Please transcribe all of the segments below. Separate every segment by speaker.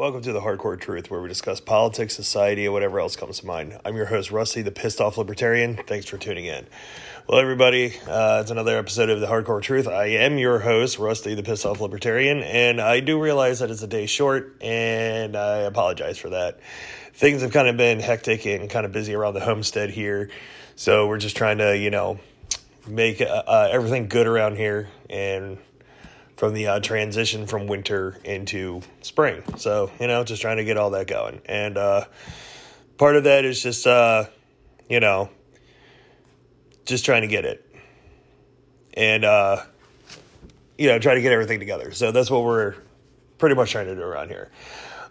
Speaker 1: Welcome to the Hardcore Truth, where we discuss politics, society, and whatever else comes to mind. I'm your host, Rusty, the pissed off libertarian. Thanks for tuning in. Well, everybody, uh, it's another episode of the Hardcore Truth. I am your host, Rusty, the pissed off libertarian, and I do realize that it's a day short, and I apologize for that. Things have kind of been hectic and kind of busy around the homestead here, so we're just trying to, you know, make uh, uh, everything good around here and from the uh, transition from winter into spring. So, you know, just trying to get all that going. And uh, part of that is just, uh, you know, just trying to get it. And, uh, you know, try to get everything together. So that's what we're pretty much trying to do around here.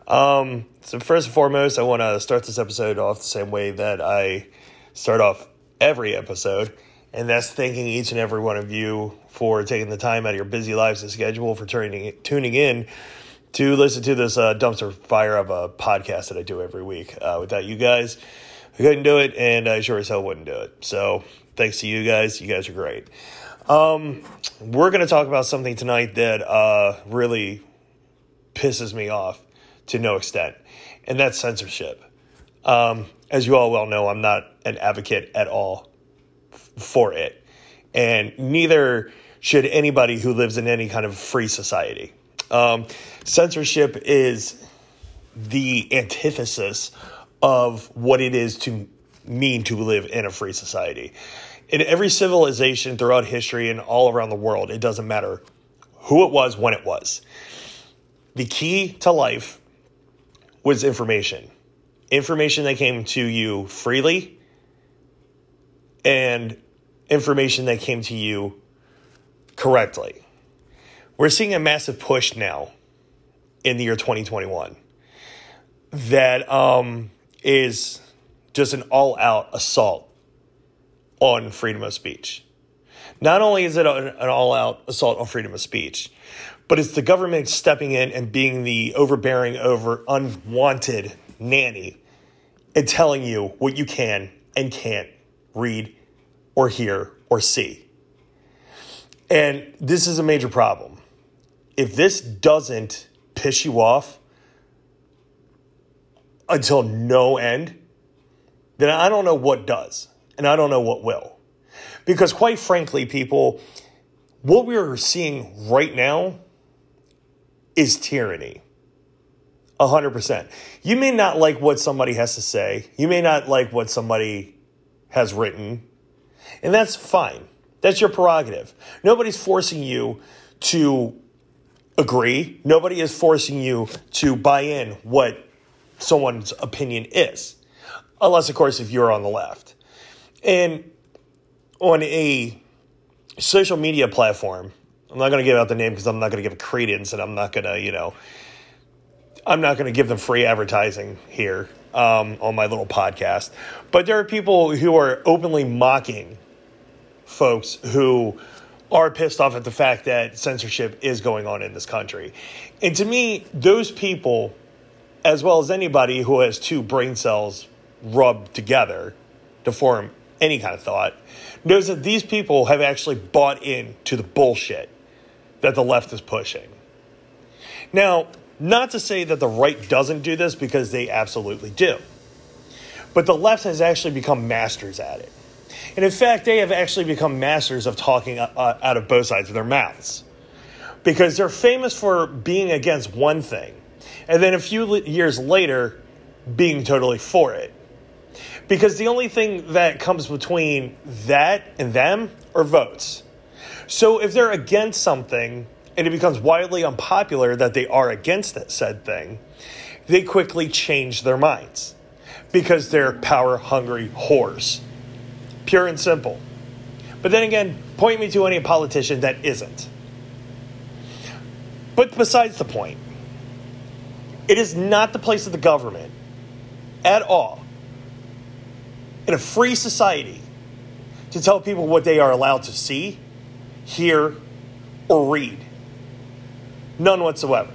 Speaker 1: Um, so, first and foremost, I want to start this episode off the same way that I start off every episode and that's thanking each and every one of you for taking the time out of your busy lives and schedule for turning tuning in to listen to this uh, dumpster fire of a podcast that I do every week. Uh, without you guys, I couldn't do it, and I sure as hell wouldn't do it. So thanks to you guys. You guys are great. Um, we're going to talk about something tonight that uh, really pisses me off to no extent, and that's censorship. Um, as you all well know, I'm not an advocate at all for it. And neither should anybody who lives in any kind of free society. Um, censorship is the antithesis of what it is to mean to live in a free society. In every civilization throughout history and all around the world, it doesn't matter who it was, when it was. The key to life was information. Information that came to you freely and information that came to you correctly. We're seeing a massive push now in the year 2021 that um, is just an all out assault on freedom of speech. Not only is it an all out assault on freedom of speech, but it's the government stepping in and being the overbearing, over unwanted nanny and telling you what you can and can't read or hear or see. And this is a major problem. If this doesn't piss you off until no end, then I don't know what does. And I don't know what will. Because, quite frankly, people, what we're seeing right now is tyranny. 100%. You may not like what somebody has to say. You may not like what somebody has written. And that's fine. That's your prerogative. Nobody's forcing you to agree. Nobody is forcing you to buy in what someone's opinion is. Unless, of course, if you're on the left. And on a social media platform, I'm not going to give out the name because I'm not going to give credence and I'm not going to, you know, I'm not going to give them free advertising here um, on my little podcast. But there are people who are openly mocking folks who are pissed off at the fact that censorship is going on in this country. And to me, those people, as well as anybody who has two brain cells rubbed together to form any kind of thought, knows that these people have actually bought into the bullshit that the left is pushing. Now, not to say that the right doesn't do this because they absolutely do. But the left has actually become masters at it. And in fact, they have actually become masters of talking uh, uh, out of both sides of their mouths because they're famous for being against one thing and then a few years later being totally for it. Because the only thing that comes between that and them are votes. So if they're against something and it becomes widely unpopular that they are against that said thing, they quickly change their minds because they're power hungry whores pure and simple. But then again, point me to any politician that isn't. But besides the point, it is not the place of the government at all in a free society to tell people what they are allowed to see, hear, or read. None whatsoever.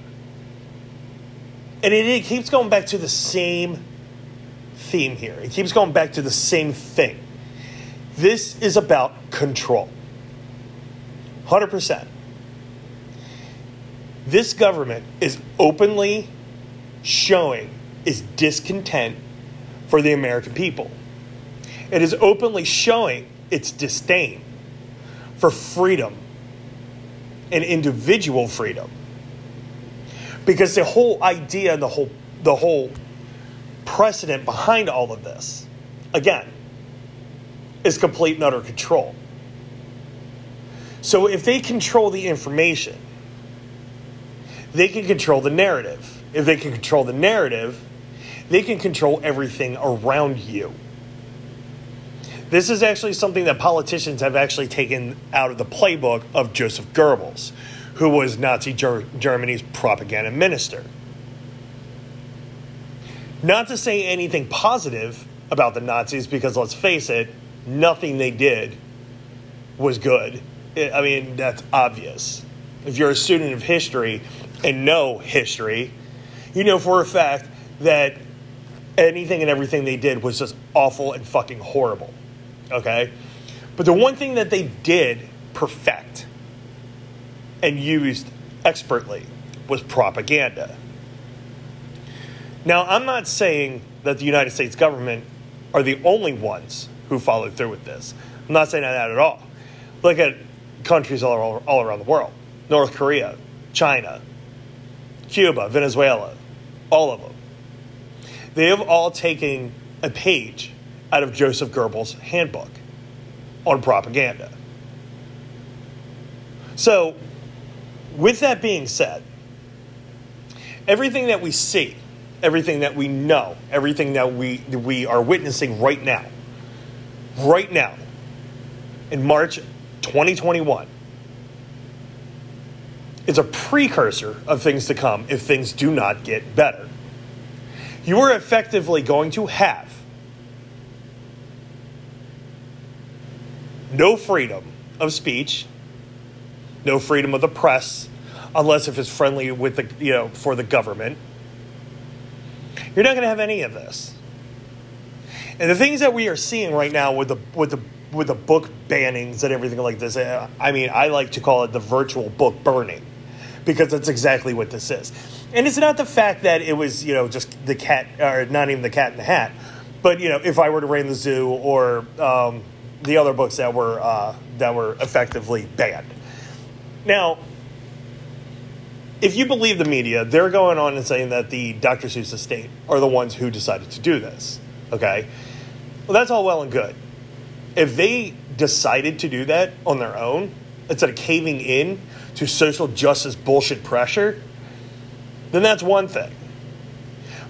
Speaker 1: And it, it keeps going back to the same theme here. It keeps going back to the same thing. This is about control. 100%. This government is openly showing its discontent for the American people. It is openly showing its disdain for freedom and individual freedom. Because the whole idea and the whole the whole precedent behind all of this, again, is complete and utter control. So if they control the information, they can control the narrative. If they can control the narrative, they can control everything around you. This is actually something that politicians have actually taken out of the playbook of Joseph Goebbels, who was Nazi Ger- Germany's propaganda minister. Not to say anything positive about the Nazis, because let's face it, nothing they did was good. I mean, that's obvious. If you're a student of history and know history, you know for a fact that anything and everything they did was just awful and fucking horrible. Okay? But the one thing that they did perfect and used expertly was propaganda. Now, I'm not saying that the United States government are the only ones who followed through with this. I'm not saying that at all. Look at countries all, all around the world North Korea, China, Cuba, Venezuela, all of them. They have all taken a page out of Joseph Goebbels' handbook on propaganda. So, with that being said, everything that we see, everything that we know, everything that we, that we are witnessing right now, right now, in March 2021, is a precursor of things to come if things do not get better. You are effectively going to have no freedom of speech, no freedom of the press, unless if it's friendly with the you know for the government. You're not going to have any of this. And the things that we are seeing right now with the with the with the book bannings and everything like this, I mean, I like to call it the virtual book burning because that's exactly what this is. And it's not the fact that it was, you know, just the cat, or not even the cat in the hat, but you know, if I were to ran the zoo or um, the other books that were uh, that were effectively banned. Now, if you believe the media, they're going on and saying that the Dr. Seuss estate are the ones who decided to do this. Okay, well, that's all well and good. If they decided to do that on their own, instead of caving in to social justice bullshit pressure, then that's one thing.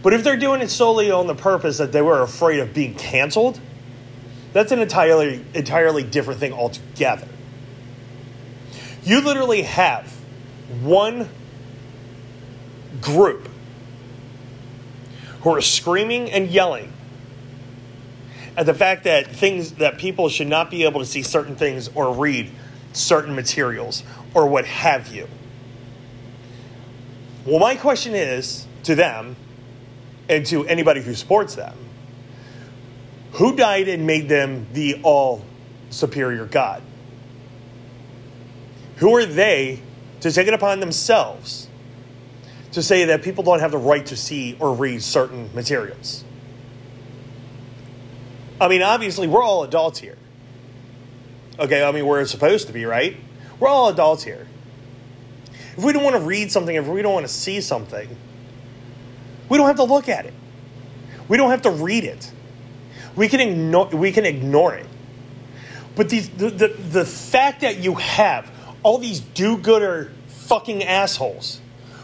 Speaker 1: But if they're doing it solely on the purpose that they were afraid of being canceled, that's an entirely entirely different thing altogether. You literally have one group who are screaming and yelling at the fact that things that people should not be able to see certain things or read certain materials or what have you. Well, my question is to them and to anybody who supports them who died and made them the all superior God? Who are they to take it upon themselves to say that people don't have the right to see or read certain materials? I mean, obviously, we're all adults here. Okay, I mean, we're supposed to be, right? We're all adults here. If we don't want to read something, if we don't want to see something, we don't have to look at it. We don't have to read it. We can ignore we can ignore it. But these the, the, the fact that you have all these do-gooder fucking assholes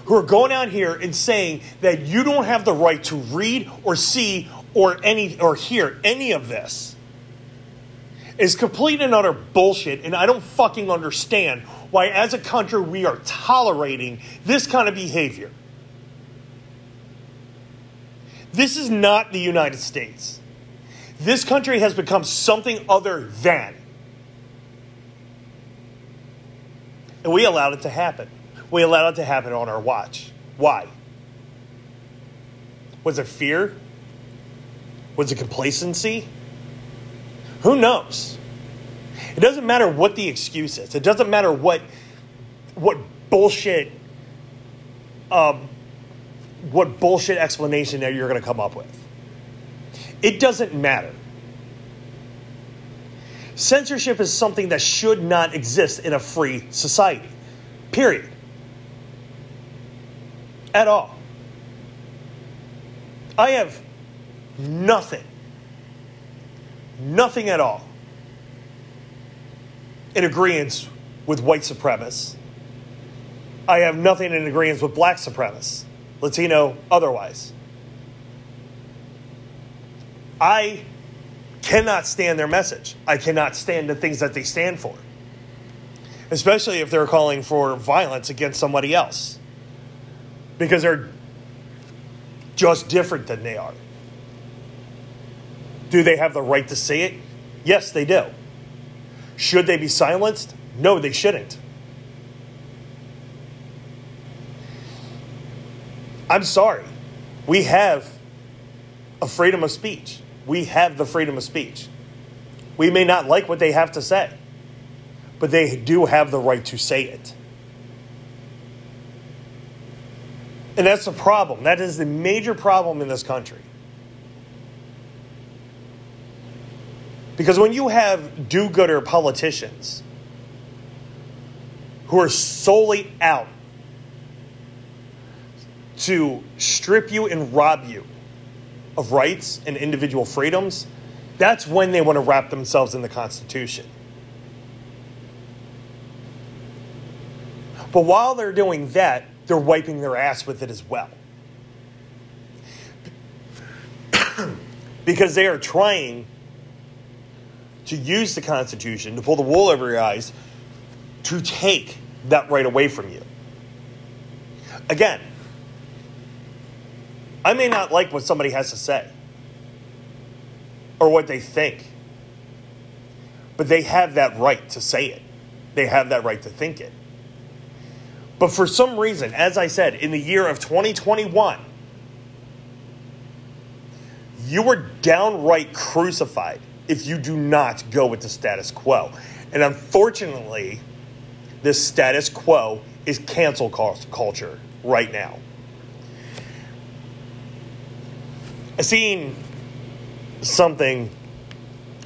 Speaker 1: who are going out here and saying that you don't have the right to read or see or any or hear any of this is complete and utter bullshit and I don't fucking understand why as a country we are tolerating this kind of behavior. This is not the United States. This country has become something other than. And we allowed it to happen. We allowed it to happen on our watch. Why? Was it fear? Was it complacency? Who knows? It doesn't matter what the excuse is. It doesn't matter what what bullshit um, what bullshit explanation that you're going to come up with. It doesn't matter. Censorship is something that should not exist in a free society. Period. At all. I have nothing, nothing at all in agreement with white supremacists. I have nothing in agreement with black supremacists, Latino, otherwise. I cannot stand their message. I cannot stand the things that they stand for, especially if they're calling for violence against somebody else because they're just different than they are. Do they have the right to say it? Yes, they do. Should they be silenced? No, they shouldn't. I'm sorry. We have a freedom of speech. We have the freedom of speech. We may not like what they have to say, but they do have the right to say it. And that's the problem. That is the major problem in this country. Because when you have do gooder politicians who are solely out to strip you and rob you of rights and individual freedoms, that's when they want to wrap themselves in the Constitution. But while they're doing that, they're wiping their ass with it as well. because they are trying to use the Constitution to pull the wool over your eyes to take that right away from you. Again, I may not like what somebody has to say or what they think, but they have that right to say it. They have that right to think it. But for some reason, as I said, in the year of 2021, you are downright crucified if you do not go with the status quo. And unfortunately, this status quo is cancel culture right now. I seen something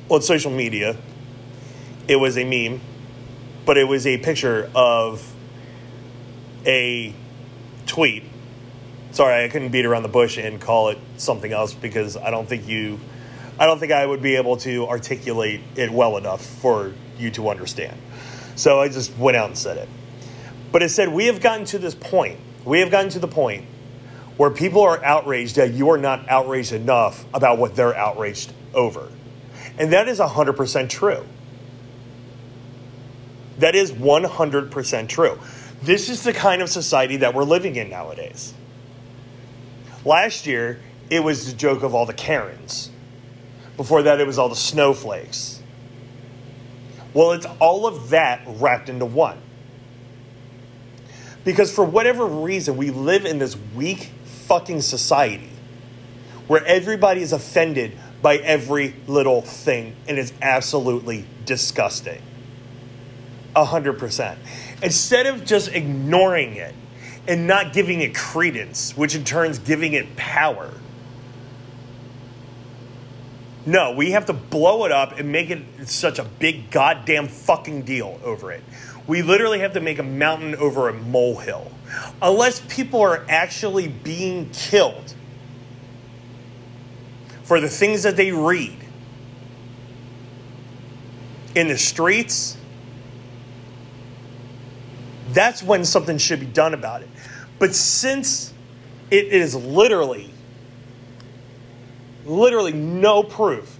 Speaker 1: on social media. It was a meme, but it was a picture of a tweet. Sorry, I couldn't beat around the bush and call it something else because I don't think you, I don't think I would be able to articulate it well enough for you to understand. So I just went out and said it. But it said, We have gotten to this point, we have gotten to the point where people are outraged that you are not outraged enough about what they're outraged over. And that is 100% true. That is 100% true. This is the kind of society that we're living in nowadays. Last year, it was the joke of all the Karens. Before that, it was all the snowflakes. Well, it's all of that wrapped into one. Because for whatever reason, we live in this weak fucking society where everybody is offended by every little thing and it's absolutely disgusting. 100%. Instead of just ignoring it and not giving it credence, which in turn is giving it power. No, we have to blow it up and make it such a big goddamn fucking deal over it. We literally have to make a mountain over a molehill. Unless people are actually being killed for the things that they read in the streets that's when something should be done about it. But since it is literally, literally no proof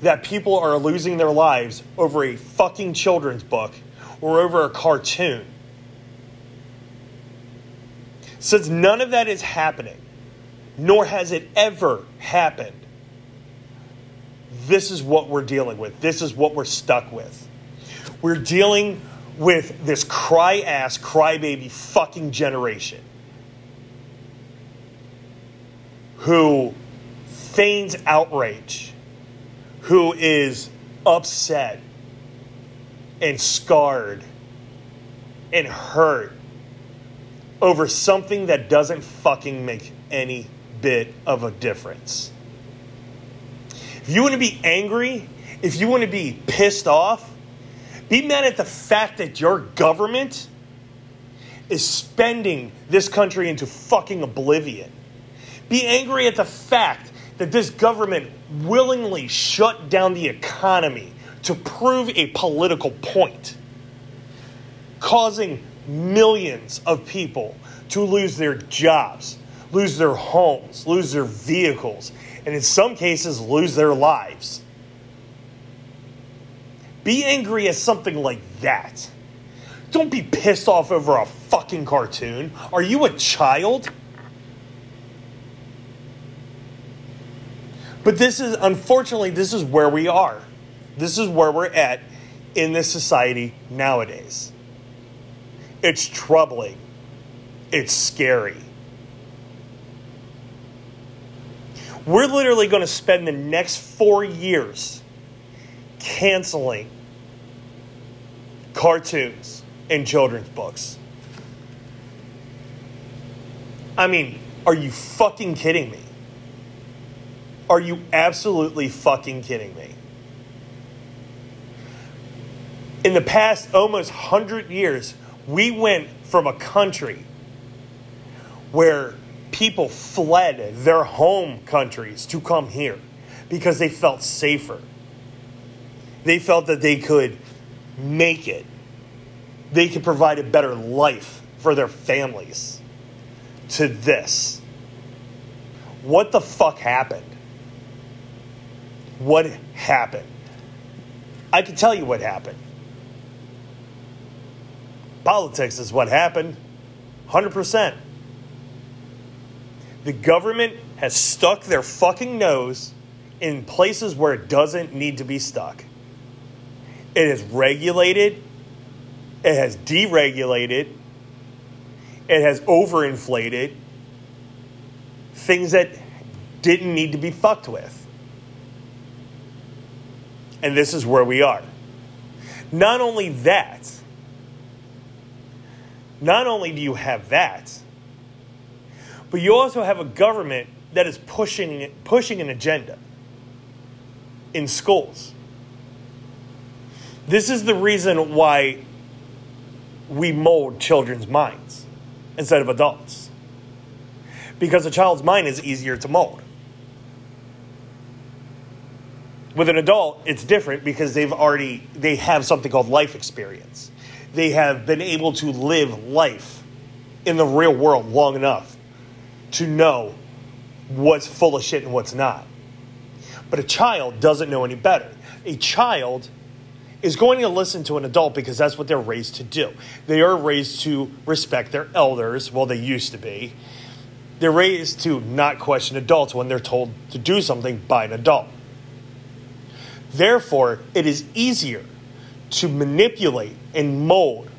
Speaker 1: that people are losing their lives over a fucking children's book or over a cartoon, since none of that is happening, nor has it ever happened, this is what we're dealing with. This is what we're stuck with. We're dealing with this cry ass, crybaby fucking generation who feigns outrage, who is upset and scarred and hurt over something that doesn't fucking make any bit of a difference. If you want to be angry, if you want to be pissed off, be mad at the fact that your government is spending this country into fucking oblivion. Be angry at the fact that this government willingly shut down the economy to prove a political point, causing millions of people to lose their jobs, lose their homes, lose their vehicles, and in some cases, lose their lives. Be angry at something like that. Don't be pissed off over a fucking cartoon. Are you a child? But this is, unfortunately, this is where we are. This is where we're at in this society nowadays. It's troubling. It's scary. We're literally going to spend the next four years canceling cartoons and children's books. I mean, are you fucking kidding me? Are you absolutely fucking kidding me? In the past almost 100 years, we went from a country where people fled their home countries to come here because they felt safer. They felt that they could make it, they could provide a better life for their families. To this. What the fuck happened? What happened? I can tell you what happened. Politics is what happened. 100%. The government has stuck their fucking nose in places where it doesn't need to be stuck. It has regulated, it has deregulated, it has overinflated things that didn't need to be fucked with. And this is where we are. Not only that, not only do you have that, but you also have a government that is pushing pushing an agenda in schools. This is the reason why we mold children's minds instead of adults. Because a child's mind is easier to mold. With an adult, it's different because they've already they have something called life experience. They have been able to live life in the real world long enough to know what's full of shit and what's not. But a child doesn't know any better. A child is going to listen to an adult because that's what they're raised to do. They are raised to respect their elders, well, they used to be. They're raised to not question adults when they're told to do something by an adult. Therefore, it is easier to manipulate and mold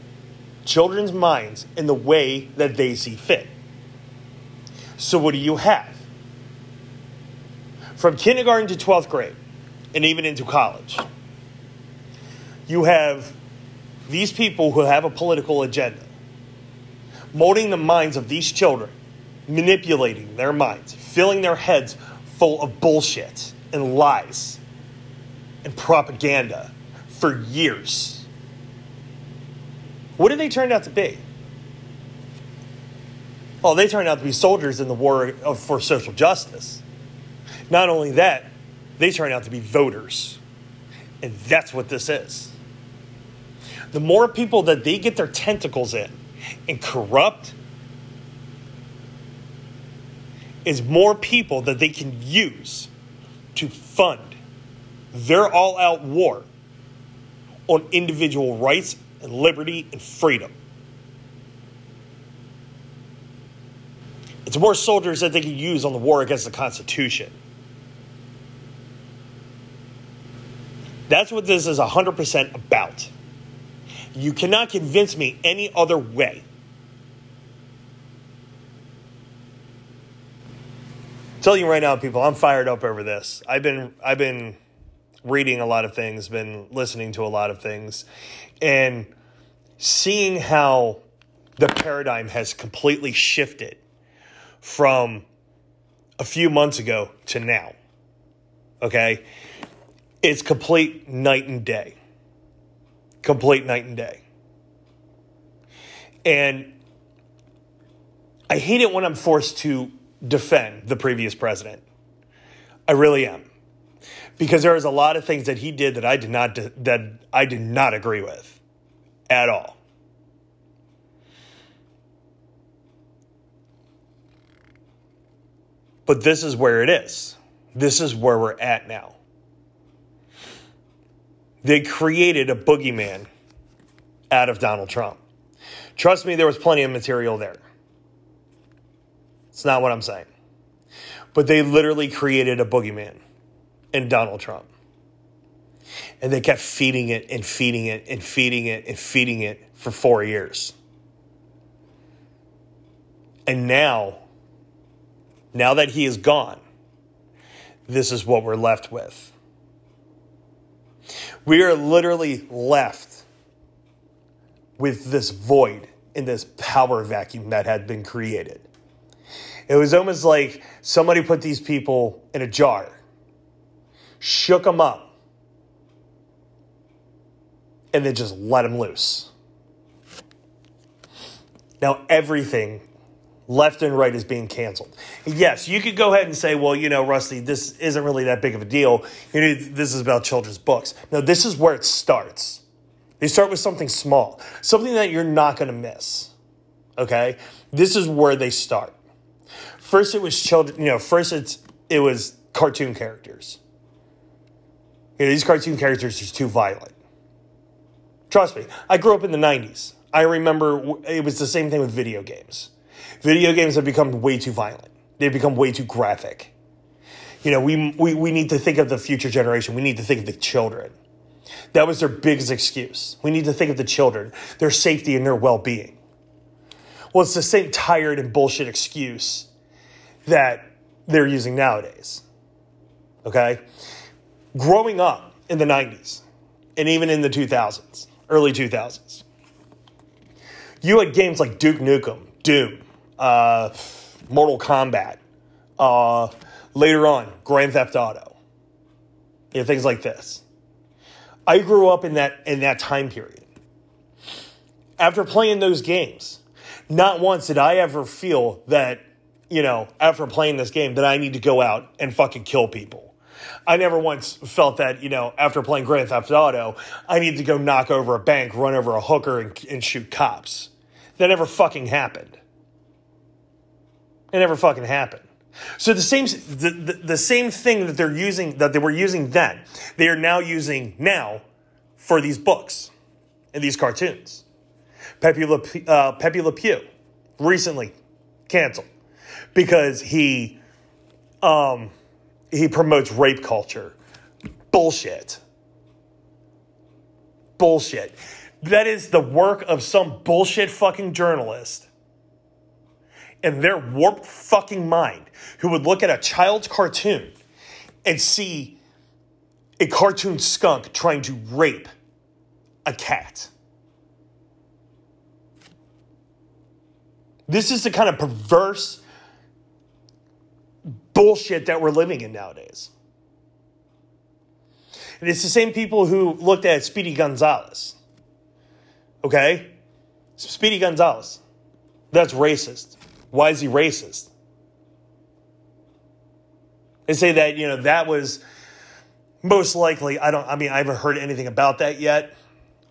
Speaker 1: children's minds in the way that they see fit. So, what do you have? From kindergarten to 12th grade, and even into college, you have these people who have a political agenda, molding the minds of these children, manipulating their minds, filling their heads full of bullshit and lies and propaganda for years. What did they turn out to be? Oh, they turned out to be soldiers in the war for social justice. Not only that, they turned out to be voters. And that's what this is. The more people that they get their tentacles in and corrupt, is more people that they can use to fund their all out war on individual rights and liberty and freedom. It's more soldiers that they can use on the war against the Constitution. That's what this is 100% about. You cannot convince me any other way. I'm telling you right now, people, I'm fired up over this. I've been I've been reading a lot of things, been listening to a lot of things, and seeing how the paradigm has completely shifted from a few months ago to now. Okay? It's complete night and day. Complete night and day. And I hate it when I'm forced to defend the previous president. I really am. Because there is a lot of things that he did that I did not that I did not agree with at all. But this is where it is. This is where we're at now. They created a boogeyman out of Donald Trump. Trust me, there was plenty of material there. It's not what I'm saying. But they literally created a boogeyman in Donald Trump. And they kept feeding it and feeding it and feeding it and feeding it for four years. And now, now that he is gone, this is what we're left with. We are literally left with this void in this power vacuum that had been created. It was almost like somebody put these people in a jar, shook them up, and then just let them loose. Now everything left and right is being canceled. Yes, you could go ahead and say, well, you know, Rusty, this isn't really that big of a deal. You know, this is about children's books. No, this is where it starts. They start with something small, something that you're not going to miss. Okay? This is where they start. First it was children, you know, first it's it was cartoon characters. You know, these cartoon characters are too violent. Trust me, I grew up in the 90s. I remember it was the same thing with video games Video games have become way too violent. They've become way too graphic. You know, we, we, we need to think of the future generation. We need to think of the children. That was their biggest excuse. We need to think of the children, their safety and their well being. Well, it's the same tired and bullshit excuse that they're using nowadays. Okay? Growing up in the 90s and even in the 2000s, early 2000s, you had games like Duke Nukem, Doom, uh, Mortal Kombat, uh, later on, Grand Theft Auto, you know, things like this. I grew up in that in that time period. After playing those games, not once did I ever feel that, you know, after playing this game, that I need to go out and fucking kill people. I never once felt that, you know, after playing Grand Theft Auto, I need to go knock over a bank, run over a hooker, and, and shoot cops. That never fucking happened. It never fucking happened. So the same the, the, the, same thing that they're using that they were using then, they are now using now for these books and these cartoons. Pepe Le, uh, Pepe Le Pew recently canceled because he um, he promotes rape culture. Bullshit. Bullshit. That is the work of some bullshit fucking journalist in their warped fucking mind who would look at a child's cartoon and see a cartoon skunk trying to rape a cat. This is the kind of perverse bullshit that we're living in nowadays. And it's the same people who looked at Speedy Gonzales. Okay? Speedy Gonzales. That's racist. Why is he racist? They say that, you know, that was most likely, I don't, I mean, I haven't heard anything about that yet.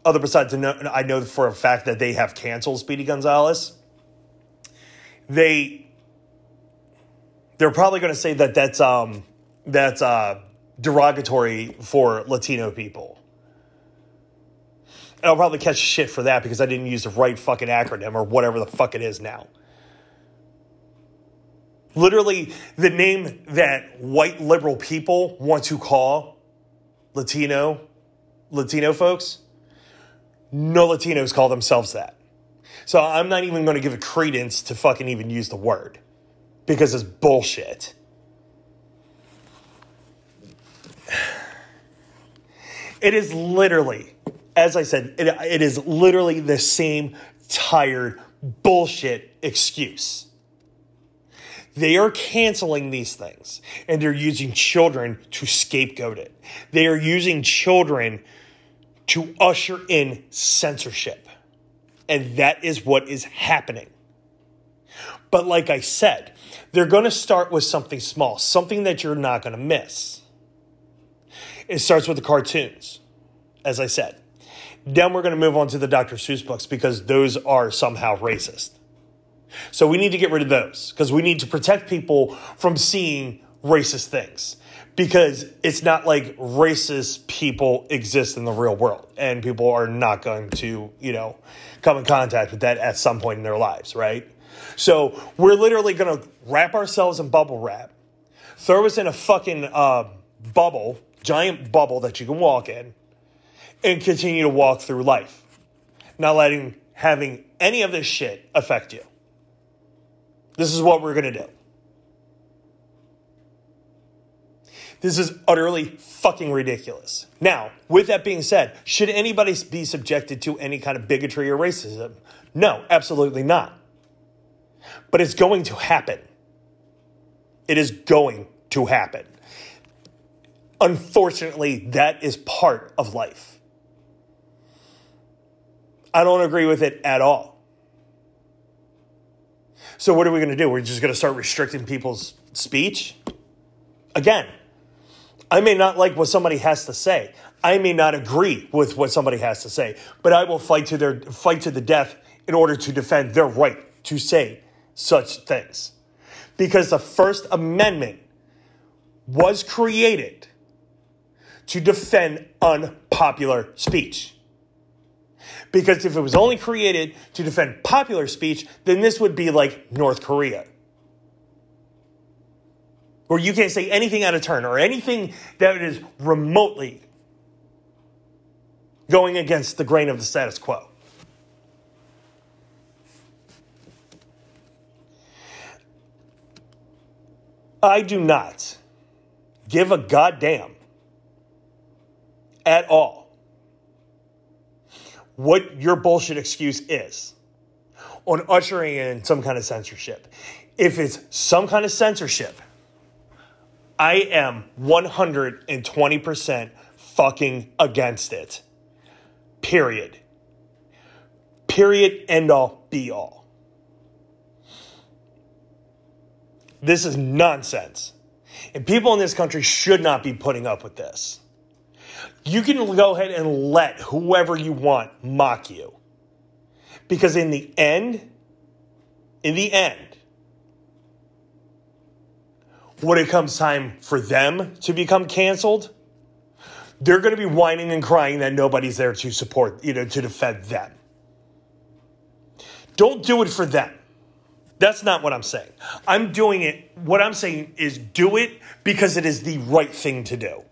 Speaker 1: Other besides, I know for a fact that they have canceled Speedy Gonzales. They, they're probably going to say that that's, um, that's, uh, derogatory for Latino people. And I'll probably catch shit for that because I didn't use the right fucking acronym or whatever the fuck it is now. Literally, the name that white liberal people want to call Latino, Latino folks, no Latinos call themselves that. So I'm not even going to give a credence to fucking even use the word because it's bullshit. It is literally, as I said, it, it is literally the same tired bullshit excuse. They are canceling these things and they're using children to scapegoat it. They are using children to usher in censorship. And that is what is happening. But like I said, they're going to start with something small, something that you're not going to miss. It starts with the cartoons, as I said. Then we're going to move on to the Dr. Seuss books because those are somehow racist. So we need to get rid of those because we need to protect people from seeing racist things because it's not like racist people exist in the real world and people are not going to, you know, come in contact with that at some point in their lives, right? So we're literally going to wrap ourselves in bubble wrap, throw us in a fucking uh, bubble, giant bubble that you can walk in, and continue to walk through life, not letting having any of this shit affect you. This is what we're going to do. This is utterly fucking ridiculous. Now, with that being said, should anybody be subjected to any kind of bigotry or racism? No, absolutely not. But it's going to happen. It is going to happen. Unfortunately, that is part of life. I don't agree with it at all. So, what are we going to do? We're just going to start restricting people's speech? Again, I may not like what somebody has to say. I may not agree with what somebody has to say, but I will fight to their fight to the death in order to defend their right to say such things. Because the First Amendment was created to defend unpopular speech. Because if it was only created to defend popular speech, then this would be like North Korea where you can't say anything out of turn or anything that is remotely going against the grain of the status quo. I do not give a goddamn at all what your bullshit excuse is on ushering in some kind of censorship. If it's some kind of censorship, I am 120% fucking against it. Period. Period, end all, be all. This is nonsense. And people in this country should not be putting up with this. You can go ahead and let whoever you want mock you. Because in the end, in the end, when it comes time for them to become canceled, they're going to be whining and crying that nobody's there to support, you know, to defend them. Don't do it for them. That's not what I'm saying. I'm doing it, what I'm saying is do it because it is the right thing to do.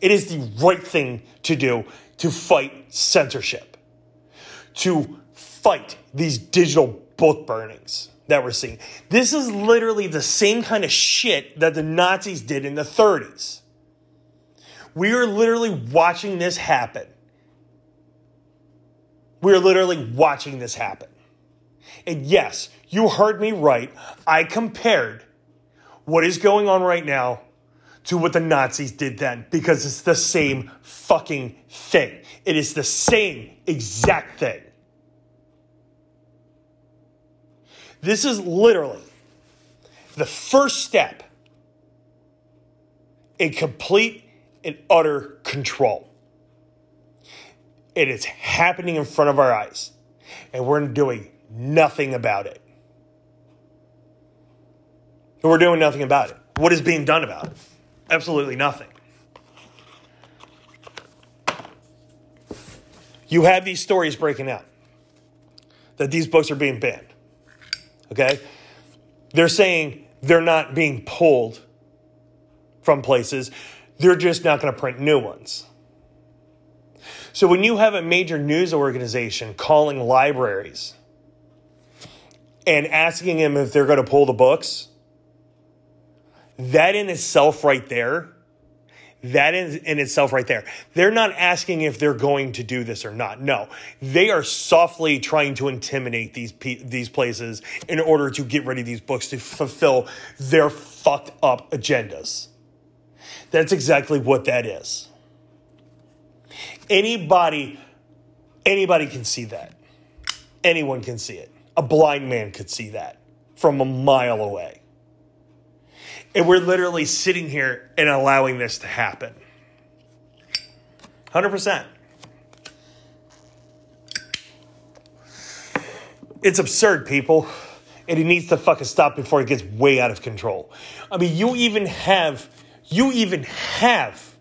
Speaker 1: It is the right thing to do to fight censorship, to fight these digital book burnings that we're seeing. This is literally the same kind of shit that the Nazis did in the 30s. We are literally watching this happen. We are literally watching this happen. And yes, you heard me right. I compared what is going on right now to what the Nazis did then because it's the same fucking thing. It is the same exact thing. This is literally the first step in complete and utter control. It is happening in front of our eyes, and we're doing nothing about it. we're doing nothing about it. What is being done about it? Absolutely nothing. You have these stories breaking out that these books are being banned. Okay? They're saying they're not being pulled from places, they're just not going to print new ones. So when you have a major news organization calling libraries and asking them if they're going to pull the books, that in itself right there That is in itself right there. They're not asking if they're going to do this or not. No, they are softly trying to intimidate these these places in order to get rid of these books to fulfill their fucked up agendas. That's exactly what that is. Anybody, anybody can see that. Anyone can see it. A blind man could see that from a mile away. And we're literally sitting here and allowing this to happen. 100%. It's absurd, people. And it needs to fucking stop before it gets way out of control. I mean, you even have, you even have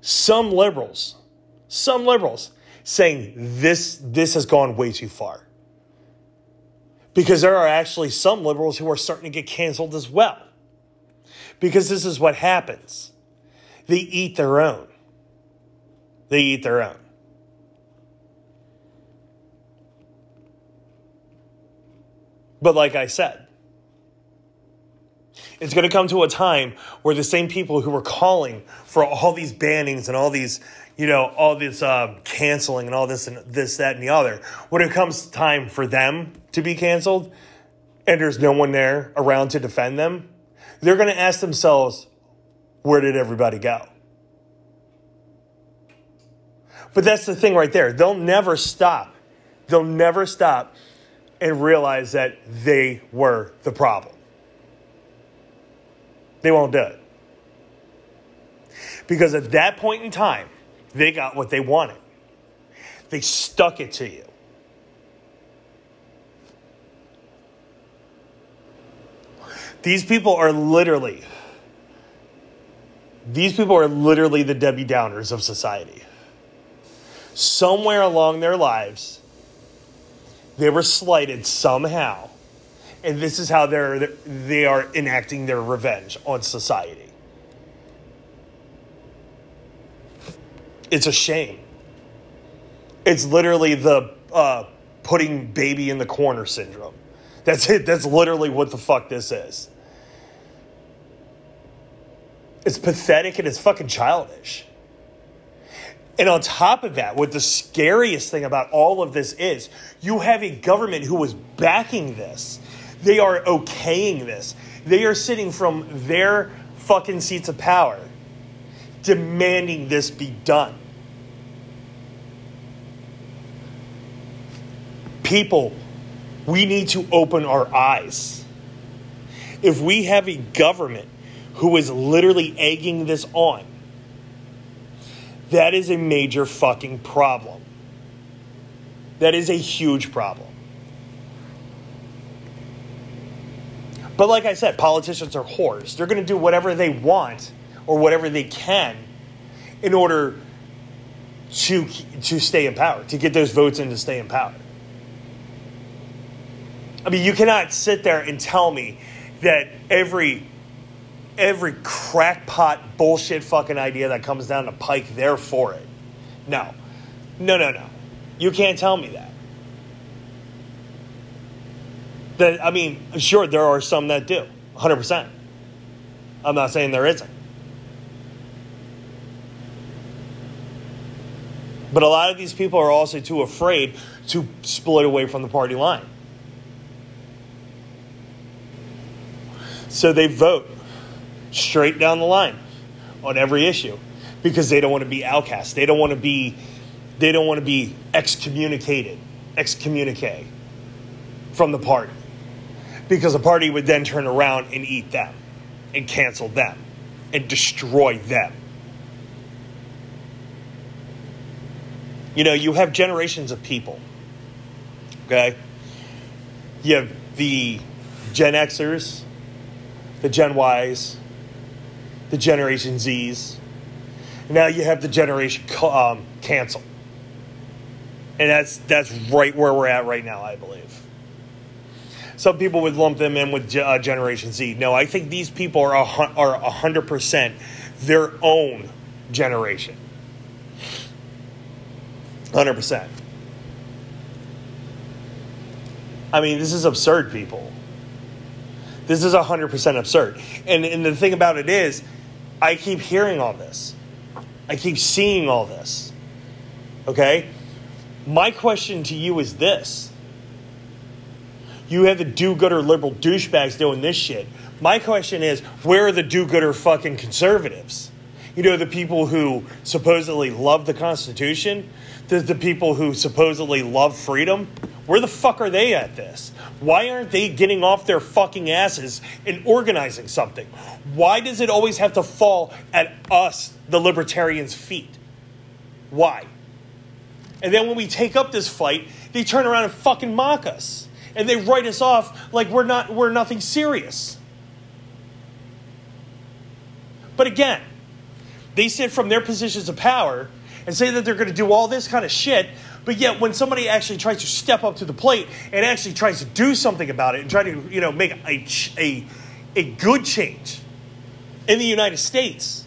Speaker 1: some liberals, some liberals saying this, this has gone way too far. Because there are actually some liberals who are starting to get canceled as well because this is what happens. They eat their own. They eat their own. But like I said, it's going to come to a time where the same people who were calling for all these bannings and all these, you know, all this uh, canceling and all this and this, that, and the other, when it comes time for them to be canceled and there's no one there around to defend them, they're going to ask themselves, where did everybody go? But that's the thing right there. They'll never stop. They'll never stop and realize that they were the problem. They won't do it. Because at that point in time, they got what they wanted. They stuck it to you. These people are literally, these people are literally the Debbie Downers of society. Somewhere along their lives, they were slighted somehow, and this is how they're they are enacting their revenge on society. It's a shame. It's literally the uh, putting baby in the corner syndrome. That's it. That's literally what the fuck this is. It's pathetic and it's fucking childish. And on top of that, what the scariest thing about all of this is, you have a government who is backing this. They are okaying this. They are sitting from their fucking seats of power demanding this be done. People, we need to open our eyes. If we have a government who is literally egging this on. That is a major fucking problem. That is a huge problem. But like I said, politicians are whores. They're going to do whatever they want or whatever they can in order to to stay in power, to get those votes in to stay in power. I mean, you cannot sit there and tell me that every every crackpot bullshit fucking idea that comes down the pike, they're for it. No. No, no, no. You can't tell me that. That I mean, sure, there are some that do, 100%. I'm not saying there isn't. But a lot of these people are also too afraid to split away from the party line. So they vote straight down the line on every issue because they don't want to be outcast. They don't want to be they don't want to be excommunicated, excommunicate from the party. Because the party would then turn around and eat them and cancel them and destroy them. You know, you have generations of people. Okay? You have the Gen Xers, the Gen Ys, the Generation Zs. Now you have the Generation um, Cancel. And that's, that's right where we're at right now, I believe. Some people would lump them in with uh, Generation Z. No, I think these people are, are 100% their own generation. 100%. I mean, this is absurd, people. This is 100% absurd. And, and the thing about it is, I keep hearing all this. I keep seeing all this. Okay? My question to you is this. You have the do gooder liberal douchebags doing this shit. My question is where are the do gooder fucking conservatives? You know, the people who supposedly love the Constitution, the, the people who supposedly love freedom. Where the fuck are they at this? Why aren't they getting off their fucking asses and organizing something? Why does it always have to fall at us, the libertarians' feet? Why? And then when we take up this fight, they turn around and fucking mock us. And they write us off like we're not we're nothing serious. But again, they sit from their positions of power and say that they're going to do all this kind of shit, but yet when somebody actually tries to step up to the plate and actually tries to do something about it and try to, you know, make a a a good change in the United States,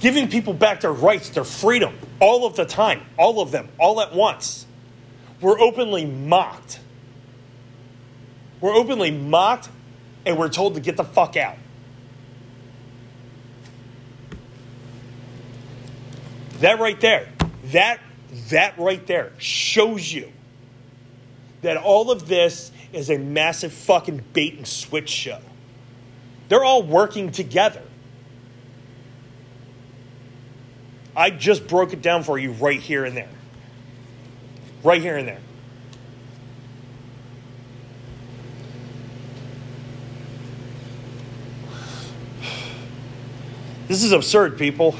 Speaker 1: giving people back their rights, their freedom, all of the time, all of them, all at once. We're openly mocked. We're openly mocked and we're told to get the fuck out. That right there, that that right there shows you that all of this is a massive fucking bait and switch show. They're all working together. I just broke it down for you right here and there. Right here and there. This is absurd, people.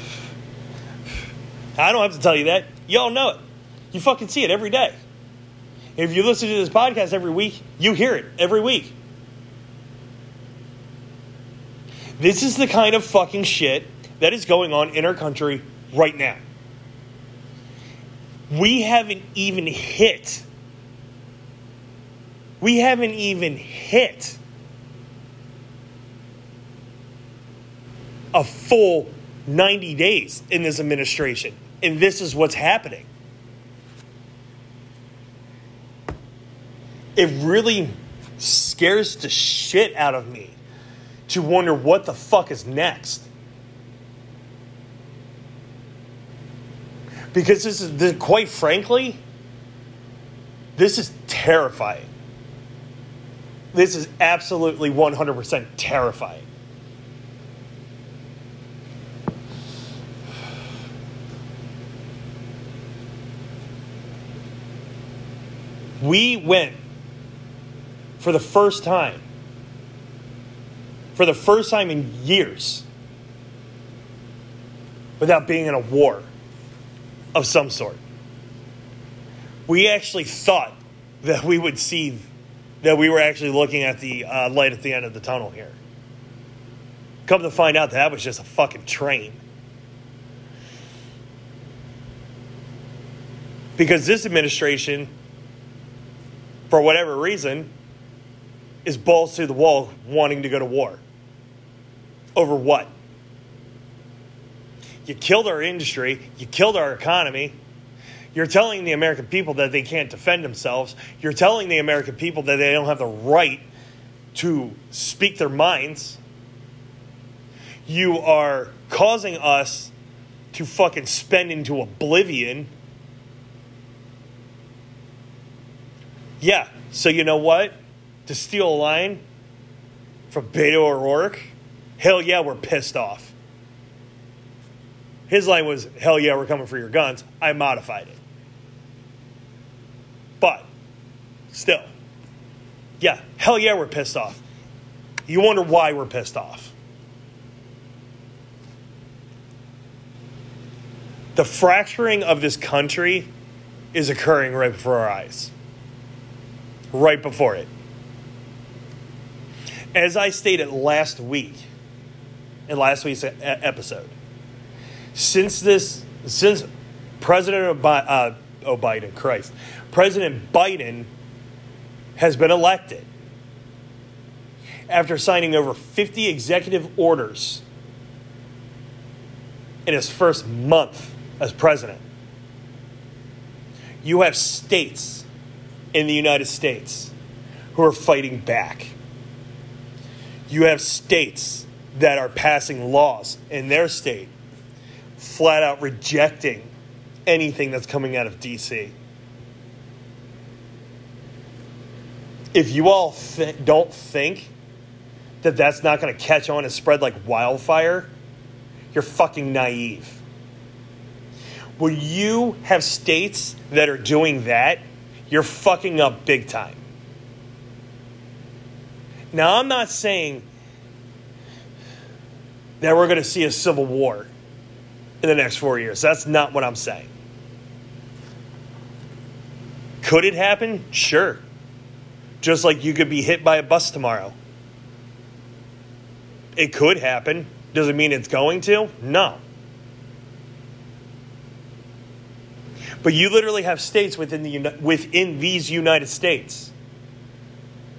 Speaker 1: I don't have to tell you that. Y'all know it. You fucking see it every day. If you listen to this podcast every week, you hear it every week. This is the kind of fucking shit that is going on in our country right now. We haven't even hit. We haven't even hit a full 90 days in this administration. And this is what's happening. It really scares the shit out of me to wonder what the fuck is next. Because this is, this, quite frankly, this is terrifying. This is absolutely 100% terrifying. We went for the first time, for the first time in years, without being in a war of some sort. We actually thought that we would see that we were actually looking at the uh, light at the end of the tunnel here. Come to find out, that was just a fucking train. Because this administration for whatever reason, is balls to the wall wanting to go to war. Over what? You killed our industry, you killed our economy. You're telling the American people that they can't defend themselves. You're telling the American people that they don't have the right to speak their minds. You are causing us to fucking spend into oblivion Yeah. So you know what? To steal a line from Beto O'Rourke, hell yeah, we're pissed off. His line was, hell yeah, we're coming for your guns. I modified it. But still, yeah, hell yeah, we're pissed off. You wonder why we're pissed off. The fracturing of this country is occurring right before our eyes right before it. As I stated last week, in last week's episode, since this, since President Bi- uh, oh Biden, Christ, President Biden has been elected after signing over 50 executive orders in his first month as president. You have states in the United States who are fighting back. You have states that are passing laws in their state flat out rejecting anything that's coming out of DC. If you all th- don't think that that's not going to catch on and spread like wildfire, you're fucking naive. When you have states that are doing that, you're fucking up big time. Now, I'm not saying that we're going to see a civil war in the next four years. That's not what I'm saying. Could it happen? Sure. Just like you could be hit by a bus tomorrow. It could happen. Does it mean it's going to? No. But you literally have states within the within these United States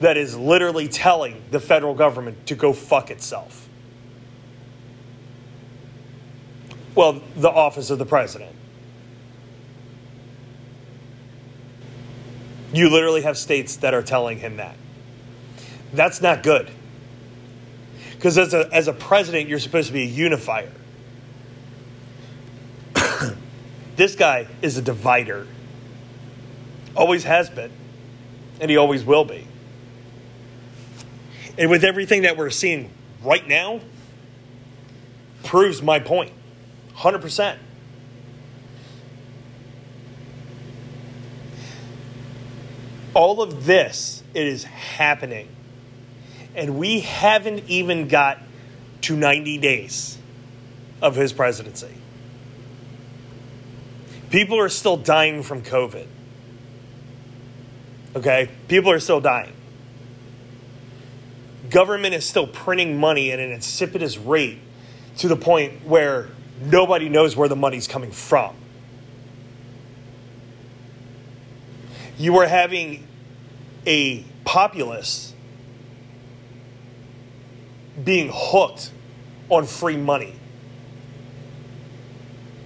Speaker 1: that is literally telling the federal government to go fuck itself. Well, the office of the president. You literally have states that are telling him that. That's not good. Because as a, as a president, you're supposed to be a unifier. This guy is a divider. Always has been. And he always will be. And with everything that we're seeing right now, proves my point. 100%. All of this it is happening. And we haven't even got to 90 days of his presidency. People are still dying from COVID. Okay? People are still dying. Government is still printing money at an insipidous rate to the point where nobody knows where the money's coming from. You are having a populace being hooked on free money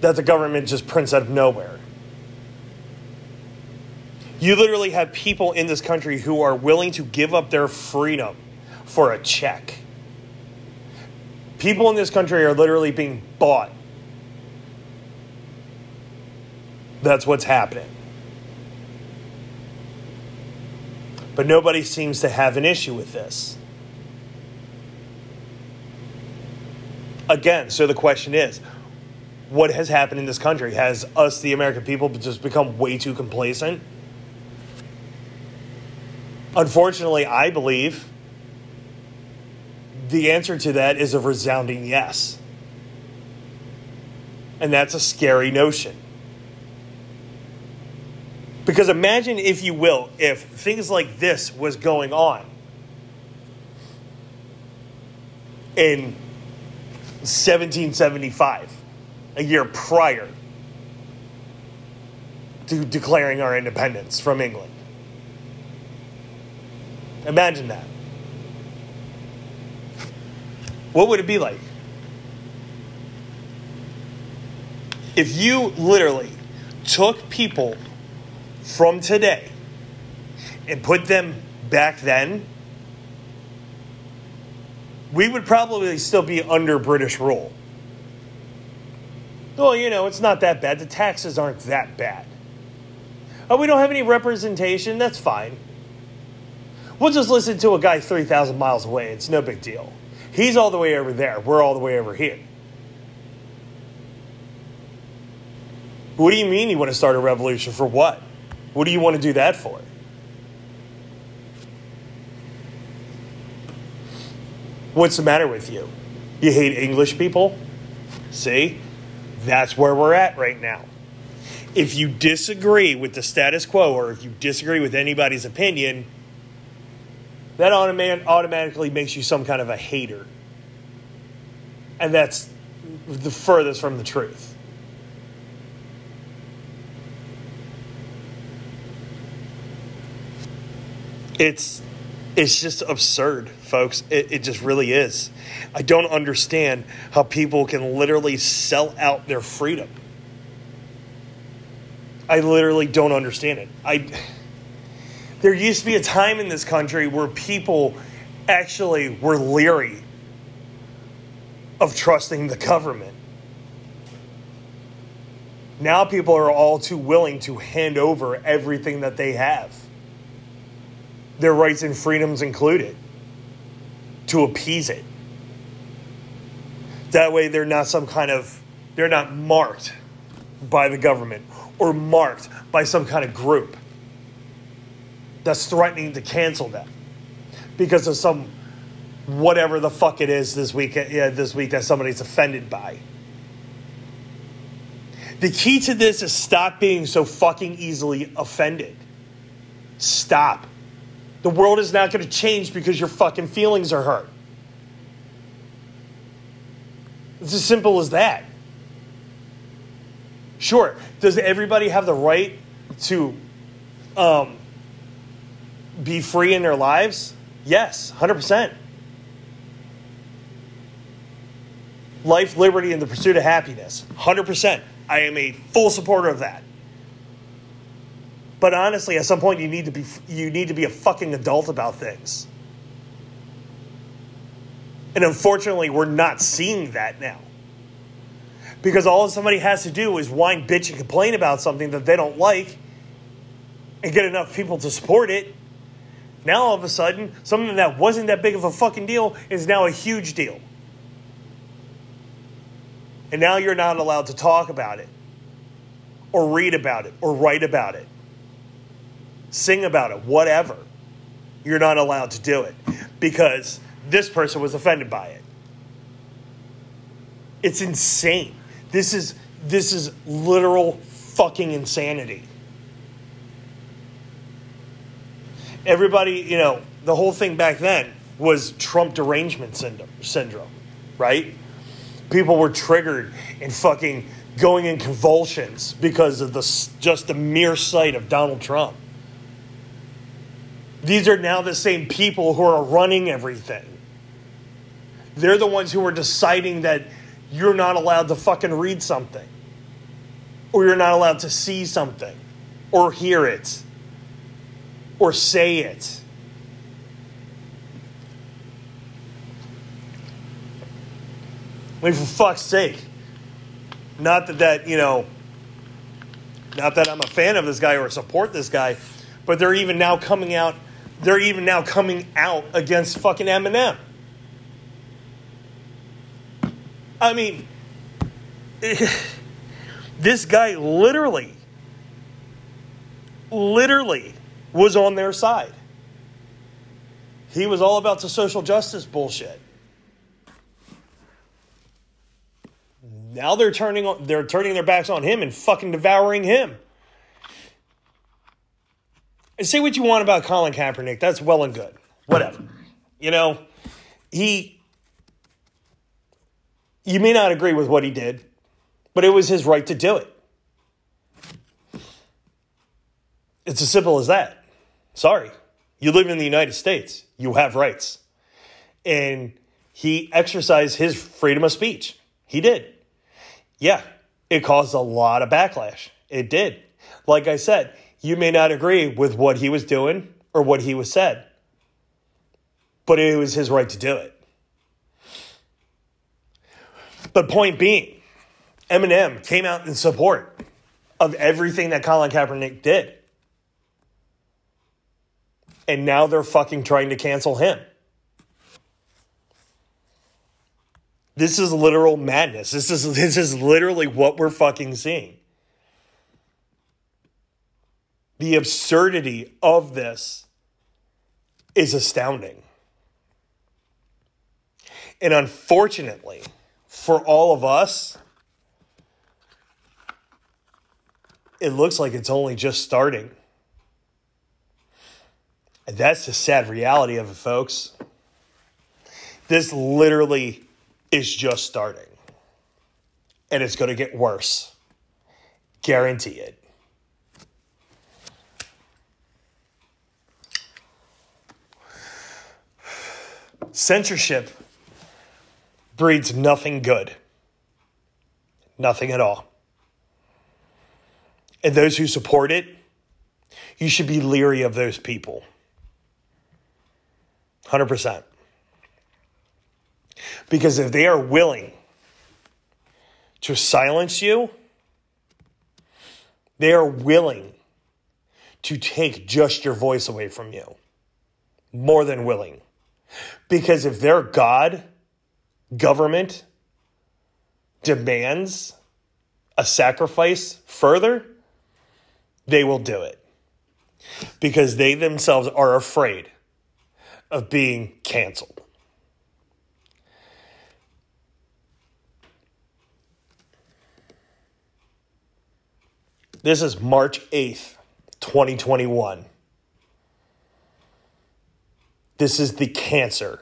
Speaker 1: that the government just prints out of nowhere. You literally have people in this country who are willing to give up their freedom for a check. People in this country are literally being bought. That's what's happening. But nobody seems to have an issue with this. Again, so the question is what has happened in this country? Has us, the American people, just become way too complacent? Unfortunately, I believe the answer to that is a resounding yes. And that's a scary notion. Because imagine, if you will, if things like this was going on in 1775, a year prior to declaring our independence from England. Imagine that. What would it be like? If you literally took people from today and put them back then, we would probably still be under British rule. Well, you know, it's not that bad. The taxes aren't that bad. Oh, we don't have any representation. That's fine. We'll just listen to a guy 3,000 miles away. It's no big deal. He's all the way over there. We're all the way over here. What do you mean you want to start a revolution? For what? What do you want to do that for? What's the matter with you? You hate English people? See? That's where we're at right now. If you disagree with the status quo or if you disagree with anybody's opinion, that automatically makes you some kind of a hater. And that's the furthest from the truth. It's it's just absurd, folks. It, it just really is. I don't understand how people can literally sell out their freedom. I literally don't understand it. I there used to be a time in this country where people actually were leery of trusting the government. Now people are all too willing to hand over everything that they have, their rights and freedoms included, to appease it. That way they're not some kind of, they're not marked by the government or marked by some kind of group that's threatening to cancel them because of some whatever the fuck it is this week yeah, this week that somebody's offended by. The key to this is stop being so fucking easily offended. Stop. The world is not going to change because your fucking feelings are hurt. It's as simple as that. Sure, does everybody have the right to um, be free in their lives? Yes, 100%. Life, liberty, and the pursuit of happiness. 100%. I am a full supporter of that. But honestly, at some point you need to be you need to be a fucking adult about things. And unfortunately, we're not seeing that now. Because all somebody has to do is whine, bitch, and complain about something that they don't like and get enough people to support it. Now, all of a sudden, something that wasn't that big of a fucking deal is now a huge deal. And now you're not allowed to talk about it, or read about it, or write about it, sing about it, whatever. You're not allowed to do it because this person was offended by it. It's insane. This is this is literal fucking insanity. Everybody, you know, the whole thing back then was Trump derangement syndrome, right? People were triggered and fucking going in convulsions because of the just the mere sight of Donald Trump. These are now the same people who are running everything. They're the ones who are deciding that you're not allowed to fucking read something, or you're not allowed to see something, or hear it, or say it. I mean, for fuck's sake. Not that that, you know, not that I'm a fan of this guy or support this guy, but they're even now coming out, they're even now coming out against fucking Eminem. I mean, this guy literally, literally was on their side. He was all about the social justice bullshit. Now they're turning on, they're turning their backs on him and fucking devouring him. And say what you want about Colin Kaepernick, that's well and good. Whatever. You know, he you may not agree with what he did, but it was his right to do it. It's as simple as that. Sorry. You live in the United States, you have rights. And he exercised his freedom of speech. He did. Yeah, it caused a lot of backlash. It did. Like I said, you may not agree with what he was doing or what he was said, but it was his right to do it. But point being, Eminem came out in support of everything that Colin Kaepernick did. And now they're fucking trying to cancel him. This is literal madness. This is this is literally what we're fucking seeing. The absurdity of this is astounding. And unfortunately, for all of us, it looks like it's only just starting. And that's the sad reality of it, folks. This literally is just starting. And it's going to get worse. Guarantee it. Censorship breeds nothing good. Nothing at all. And those who support it, you should be leery of those people. 100%. Because if they are willing to silence you, they are willing to take just your voice away from you. More than willing. Because if their God, government, demands a sacrifice further, they will do it. Because they themselves are afraid of being canceled. This is March 8th, 2021. This is the cancer.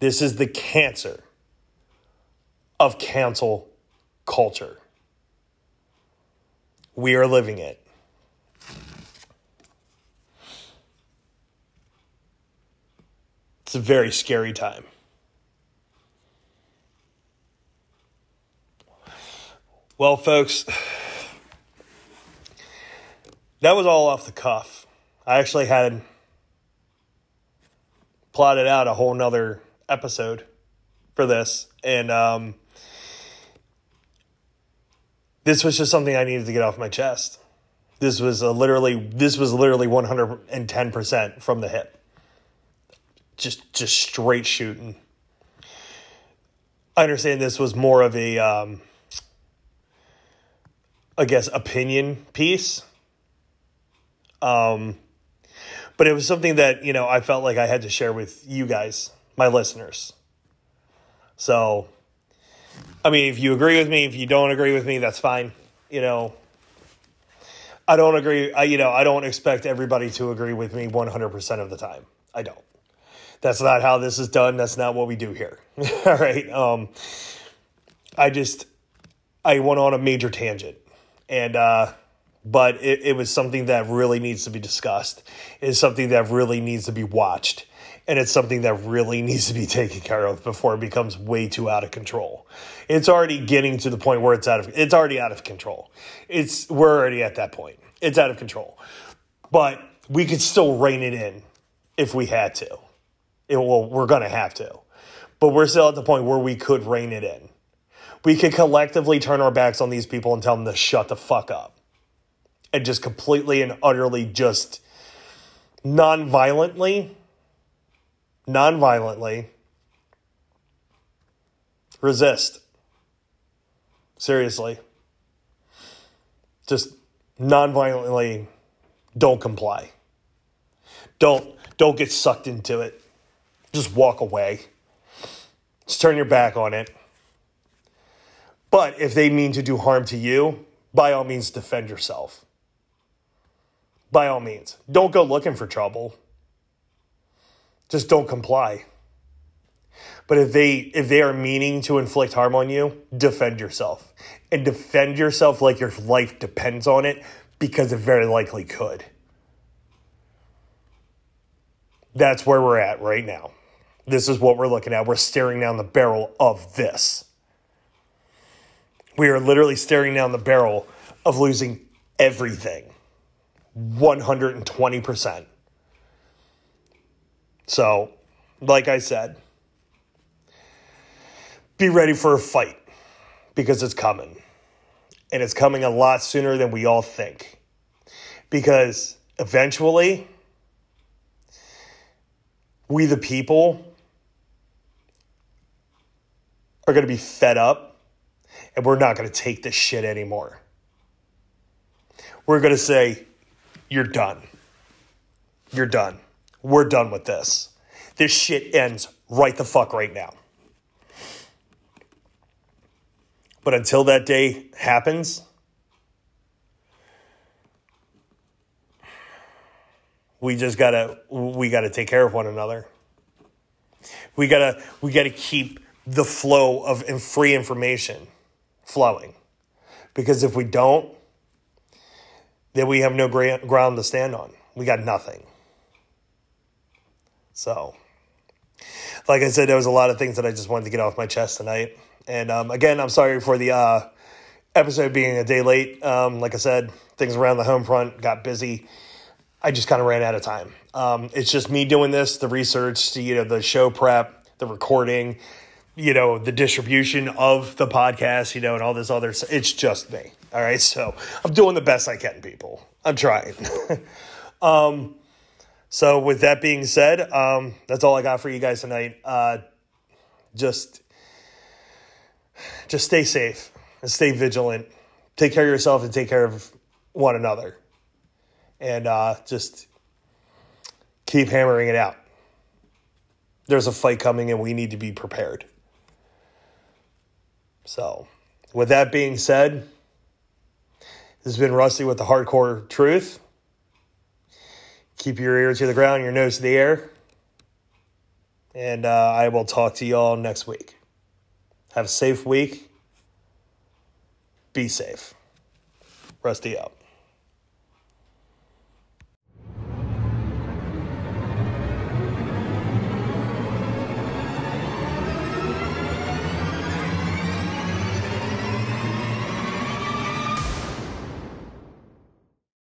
Speaker 1: This is the cancer of cancel culture. We are living it. It's a very scary time. Well, folks, that was all off the cuff. I actually had plotted out a whole nother episode for this. And um, this was just something I needed to get off my chest. This was literally this was literally 110% from the hip. Just just straight shooting. I understand this was more of a um, I guess opinion piece. Um but it was something that, you know, I felt like I had to share with you guys, my listeners. So, I mean, if you agree with me, if you don't agree with me, that's fine. You know, I don't agree. I, you know, I don't expect everybody to agree with me 100% of the time. I don't. That's not how this is done. That's not what we do here. All right. Um, I just, I went on a major tangent. And, uh, but it, it was something that really needs to be discussed. It's something that really needs to be watched. And it's something that really needs to be taken care of before it becomes way too out of control. It's already getting to the point where it's out of it's already out of control. It's we're already at that point. It's out of control. But we could still rein it in if we had to. It, well, we're to have to. But we're still at the point where we could rein it in. We could collectively turn our backs on these people and tell them to shut the fuck up and just completely and utterly just non-violently non-violently resist. Seriously. Just non-violently don't comply. Don't don't get sucked into it. Just walk away. Just turn your back on it. But if they mean to do harm to you by all means defend yourself by all means. Don't go looking for trouble. Just don't comply. But if they if they are meaning to inflict harm on you, defend yourself. And defend yourself like your life depends on it because it very likely could. That's where we're at right now. This is what we're looking at. We're staring down the barrel of this. We are literally staring down the barrel of losing everything. 120%. So, like I said, be ready for a fight because it's coming. And it's coming a lot sooner than we all think. Because eventually, we the people are going to be fed up and we're not going to take this shit anymore. We're going to say, you're done. You're done. We're done with this. This shit ends right the fuck right now. But until that day happens, we just gotta we gotta take care of one another. We gotta we gotta keep the flow of free information flowing, because if we don't, then we have no ground to stand on. We got nothing. So, like I said, there was a lot of things that I just wanted to get off my chest tonight. And um, again, I'm sorry for the uh, episode being a day late. Um, like I said, things around the home front got busy. I just kind of ran out of time. Um, it's just me doing this, the research, the, you know, the show prep, the recording, you know, the distribution of the podcast, you know, and all this other stuff. It's just me. All right. So I'm doing the best I can, people. I'm trying. um, so with that being said, um, that's all I got for you guys tonight. Uh, just, just stay safe and stay vigilant. Take care of yourself and take care of one another. And uh, just keep hammering it out. There's a fight coming and we need to be prepared. So, with that being said, this has been Rusty with the Hardcore Truth. Keep your ear to the ground, your nose to the air. And uh, I will talk to you all next week. Have a safe week. Be safe. Rusty out.